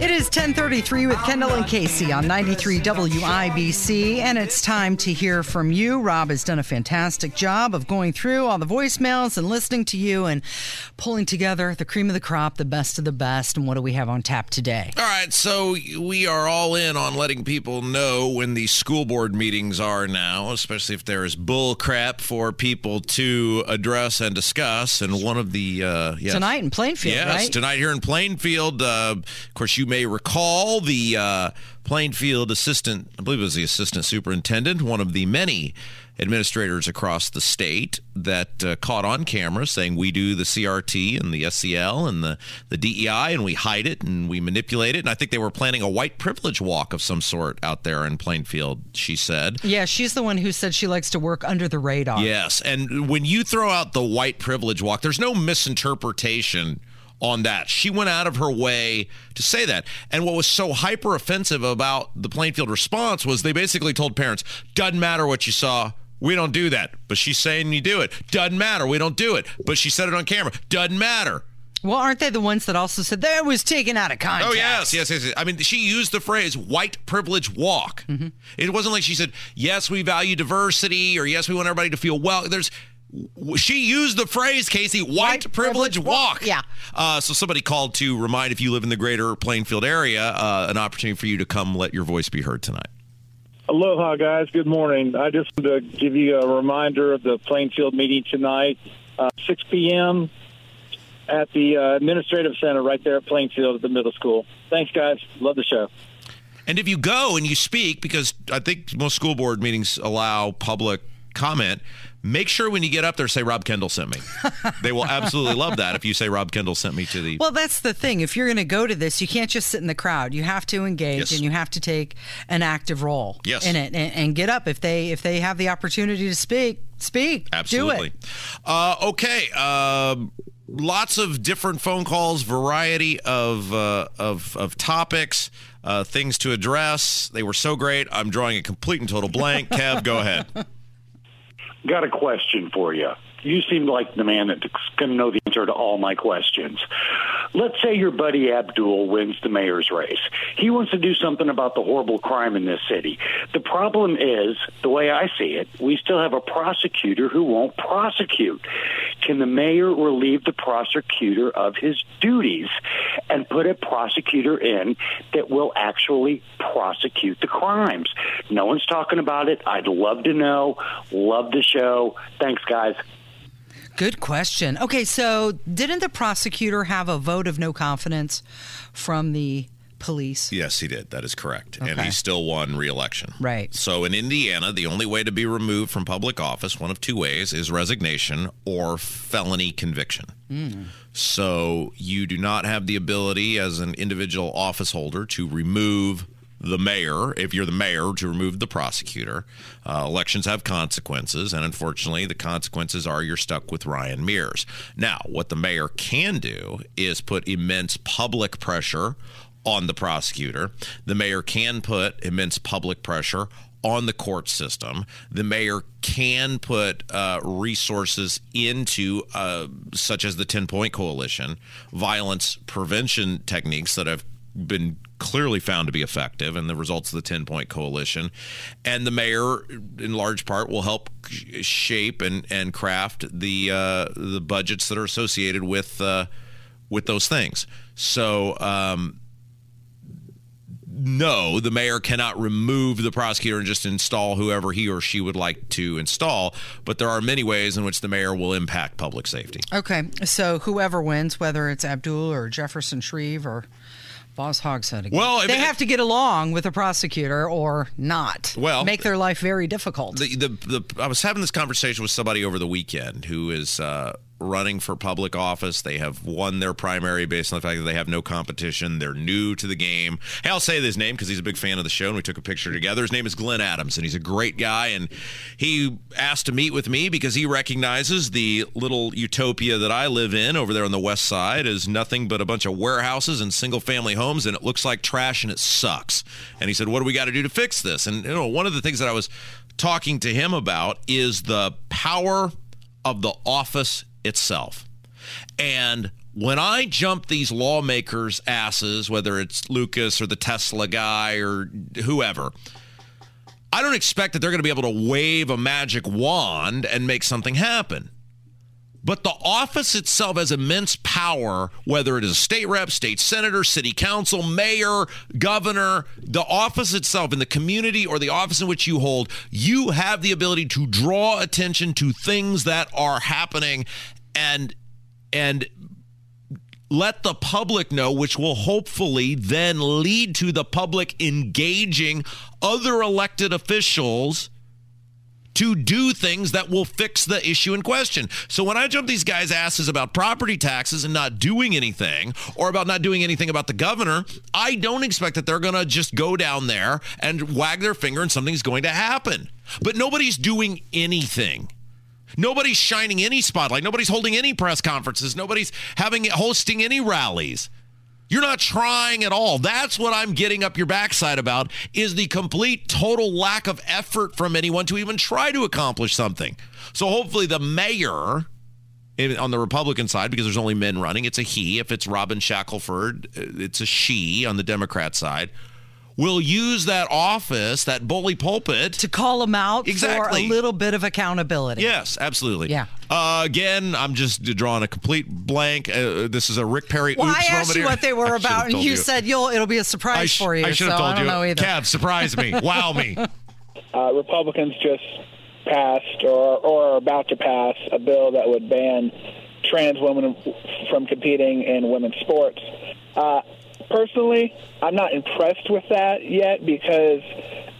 It is 1033 with Kendall and Casey on 93 WIBC, and it's time to hear from you. Rob has done a fantastic job of going through all the voicemails and listening to you and pulling together the cream of the crop, the best of the best. And what do we have on tap today? All right, so we are all in on letting people know when the school board meetings are now, especially if there is bull crap for people to address and discuss. And one of the uh, yes. Tonight in Plainfield, yes, right? tonight here in Plainfield. Uh, of course, you may recall the uh, Plainfield assistant, I believe it was the assistant superintendent, one of the many administrators across the state that uh, caught on camera saying we do the CRT and the SEL and the, the DEI and we hide it and we manipulate it. And I think they were planning a white privilege walk of some sort out there in Plainfield, she said. Yeah, she's the one who said she likes to work under the radar. Yes. And when you throw out the white privilege walk, there's no misinterpretation on that. She went out of her way to say that. And what was so hyper offensive about the Plainfield response was they basically told parents, doesn't matter what you saw. We don't do that. But she's saying you do it. Doesn't matter. We don't do it. But she said it on camera. Doesn't matter. Well, aren't they the ones that also said that was taken out of context? Oh yes, yes, yes. yes. I mean, she used the phrase "white privilege walk." Mm-hmm. It wasn't like she said, "Yes, we value diversity," or "Yes, we want everybody to feel well." There's she used the phrase Casey white, White privilege, privilege walk. walk. Yeah. Uh, so somebody called to remind if you live in the greater Plainfield area, uh, an opportunity for you to come let your voice be heard tonight. Aloha, guys. Good morning. I just want to give you a reminder of the Plainfield meeting tonight, uh, 6 p.m. at the uh, Administrative Center right there at Plainfield at the middle school. Thanks, guys. Love the show. And if you go and you speak, because I think most school board meetings allow public comment, make sure when you get up there say Rob Kendall sent me. they will absolutely love that if you say Rob Kendall sent me to the. Well, that's the thing. If you're going to go to this, you can't just sit in the crowd. You have to engage Yes. and you have to take an active role Yes. in it and, and get up if they if they have the opportunity to speak. Speak. Absolutely. Do it. Uh, okay. Um, lots of different phone calls, variety of uh, of, of topics, uh, things to address. They were so great. I'm drawing a complete and total blank. Kev, go ahead. Got a question for you. You seem like the man that's going to know the answer to all my questions. Let's say your buddy Abdul wins the mayor's race. He wants to do something about the horrible crime in this city. The problem is, the way I see it, we still have a prosecutor who won't prosecute. Can the mayor relieve the prosecutor of his duties and put a prosecutor in that will actually prosecute the crimes? No one's talking about it. I'd love to know. Love the show. Thanks, guys. Good question. Okay, so didn't the prosecutor have a vote of no confidence from the police? Yes, he did. That is correct. And he still won re-election. Right. So in Indiana, the only way to be removed from public office, one of two ways, is resignation or felony conviction. Hmm. So you do not have the ability as an individual office holder to remove the mayor, if you're the mayor, to remove the prosecutor. Uh, elections have consequences, and unfortunately, the consequences are you're stuck with Ryan Mears. Now, what the mayor can do is put immense public pressure on the prosecutor. The mayor can put immense public pressure on the court system. The mayor can put uh, resources into, uh, such as the 10 point coalition, violence prevention techniques that have been clearly found to be effective and the results of the 10 point coalition and the mayor in large part will help shape and, and craft the uh, the budgets that are associated with uh, with those things so um, no, the mayor cannot remove the prosecutor and just install whoever he or she would like to install. But there are many ways in which the mayor will impact public safety. Okay, so whoever wins, whether it's Abdul or Jefferson Shreve or Boss hog said again. Well, they have to get along with a prosecutor or not. Well- make their life very difficult. the, the the I was having this conversation with somebody over the weekend who is uh, running for public office. They have won their primary based on the fact that they have no competition. They're new to the game. Hey, I'll say his name because he's a big fan of the show, and we took a picture together. His name is Glenn Adams, and he's a great guy. And he asked to meet with me because he recognizes the little utopia that I live in over there on the west side is nothing but a bunch of warehouses and single family homes, and it looks like trash and it sucks. And he said, "What do we got to do to fix this?" And you know, one of the things that I was talking to him about is the power of the office itself. And when I jump these lawmakers' asses, whether it's Lucas or the Tesla guy or whoever, I don't expect that they're going to be able to wave a magic wand and make something happen. But the office itself has immense power, whether it is a state rep, state senator, city council, mayor, governor, the office itself in the community or the office in which you hold, you have the ability to draw attention to things that are happening and and let the public know, which will hopefully then lead to the public engaging other elected officials to do things that will fix the issue in question. So when I jump these guys' asses about property taxes and not doing anything, or about not doing anything about the governor, I don't expect that they're going to just go down there and wag their finger and something's going to happen. But nobody's doing anything. Nobody's shining any spotlight. Nobody's holding any press conferences. Nobody's having hosting any rallies. You're not trying at all. That's what I'm getting up your backside about is the complete total lack of effort from anyone to even try to accomplish something. So hopefully the mayor on the Republican side, because there's only men running, it's a he. If it's Robin Shackleford, uh, it's a she on the Democrat side. Will use that office, that bully pulpit, to call them out for Exactly. a little bit of accountability. Yes, absolutely. Yeah. Uh, again, I'm just drawing a complete blank. Uh, this is a Rick Perry. Well, oops I asked moment you here. what they were should about, and told you, said you'll it'll be a surprise sh- for you. I should have so told I don't you. know either. Kev, surprise me. Wow me. uh, Republicans just passed or, or are about to pass a bill that would ban trans women from competing in women's sports. Uh, personally, I'm not impressed with that yet because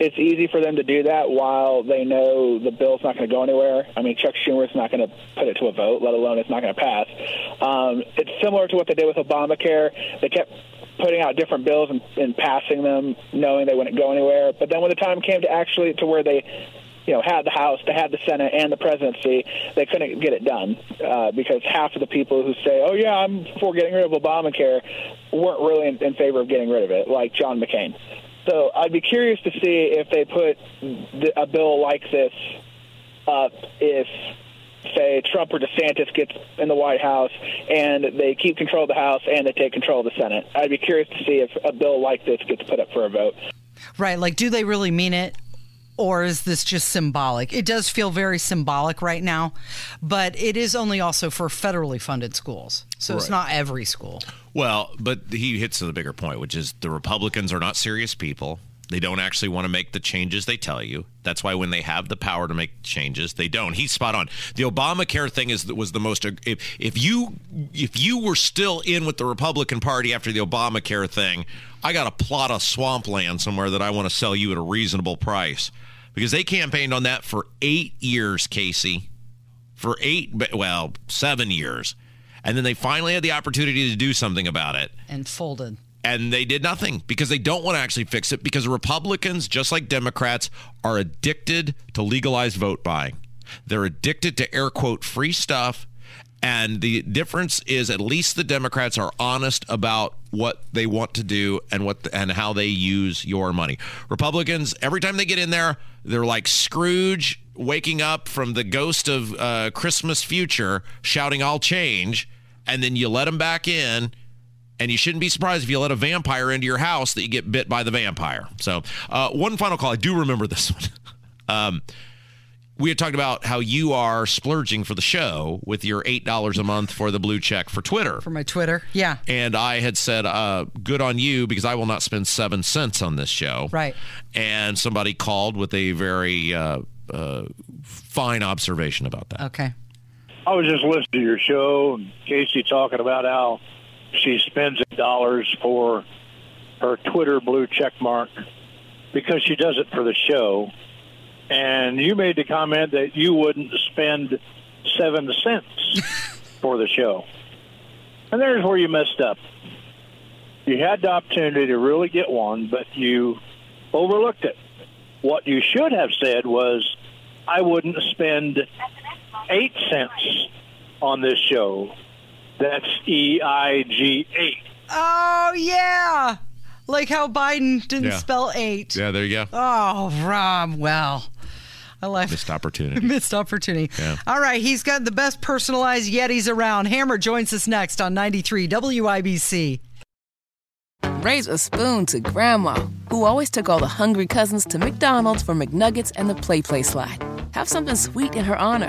it's easy for them to do that while they know the bill's not going to go anywhere. I mean, Chuck Schumer's not going to put it to a vote, let alone it's not going to pass. Um, it's similar to what they did with Obamacare. They kept putting out different bills and, and passing them, knowing they wouldn't go anywhere. But then when the time came to actually to where they you know, had the House, they had the Senate, and the presidency, they couldn't get it done uh, because half of the people who say, "Oh yeah, I'm for getting rid of Obamacare," weren't really in, in favor of getting rid of it, like John McCain. So I'd be curious to see if they put a bill like this up if. Say Trump or DeSantis gets in the White House and they keep control of the House and they take control of the Senate. I'd be curious to see if a bill like this gets put up for a vote. Right. Like, do they really mean it? Or is this just symbolic? It does feel very symbolic right now, but it is only also for federally funded schools. So it's not every school. Well, but he hits to the bigger point, which is the Republicans are not serious people. They don't actually want to make the changes they tell you. That's why when they have the power to make changes, they don't. He's spot on. The Obamacare thing is was the most. If if you if you were still in with the Republican Party after the Obamacare thing, I got a plot of swampland somewhere that I want to sell you at a reasonable price because they campaigned on that for eight years, Casey for eight, well, seven years. And then they finally had the opportunity to do something about it. And folded. And they did nothing because they don't want to actually fix it because Republicans, just like Democrats, are addicted to legalized vote buying. They're addicted to air quote free stuff. And the difference is at least the Democrats are honest about what they want to do and what and how they use your money. Republicans, every time they get in there, they're like Scrooge waking up from the ghost of uh, Christmas future, shouting "I'll change," and then you let them back in, and you shouldn't be surprised if you let a vampire into your house that you get bit by the vampire. So, uh, one final call. I do remember this one. um, we had talked about how you are splurging for the show with your eight dollars a month for the blue check for Twitter. For my Twitter. Yeah. And I had said, uh, good on you because I will not spend seven cents on this show. Right. And somebody called with a very uh, uh, fine observation about that. Okay. I was just listening to your show, and Casey talking about how she spends dollars for her Twitter blue check mark because she does it for the show. And you made the comment that you wouldn't spend seven cents for the show. And there's where you messed up. You had the opportunity to really get one, but you overlooked it. What you should have said was, I wouldn't spend eight cents on this show. That's E I G eight. Oh, yeah. Like how Biden didn't Yeah. spell eight. Yeah, there you go. Oh, Rob, well. I like Missed opportunity. missed opportunity. Yeah. All right, he's got the best personalized Yetis around. Hammer joins us next on 93 WIBC. Raise a spoon to Grandma, who always took all the hungry cousins to McDonald's for McNuggets and the PlayPlace slide. Have something sweet in her honor.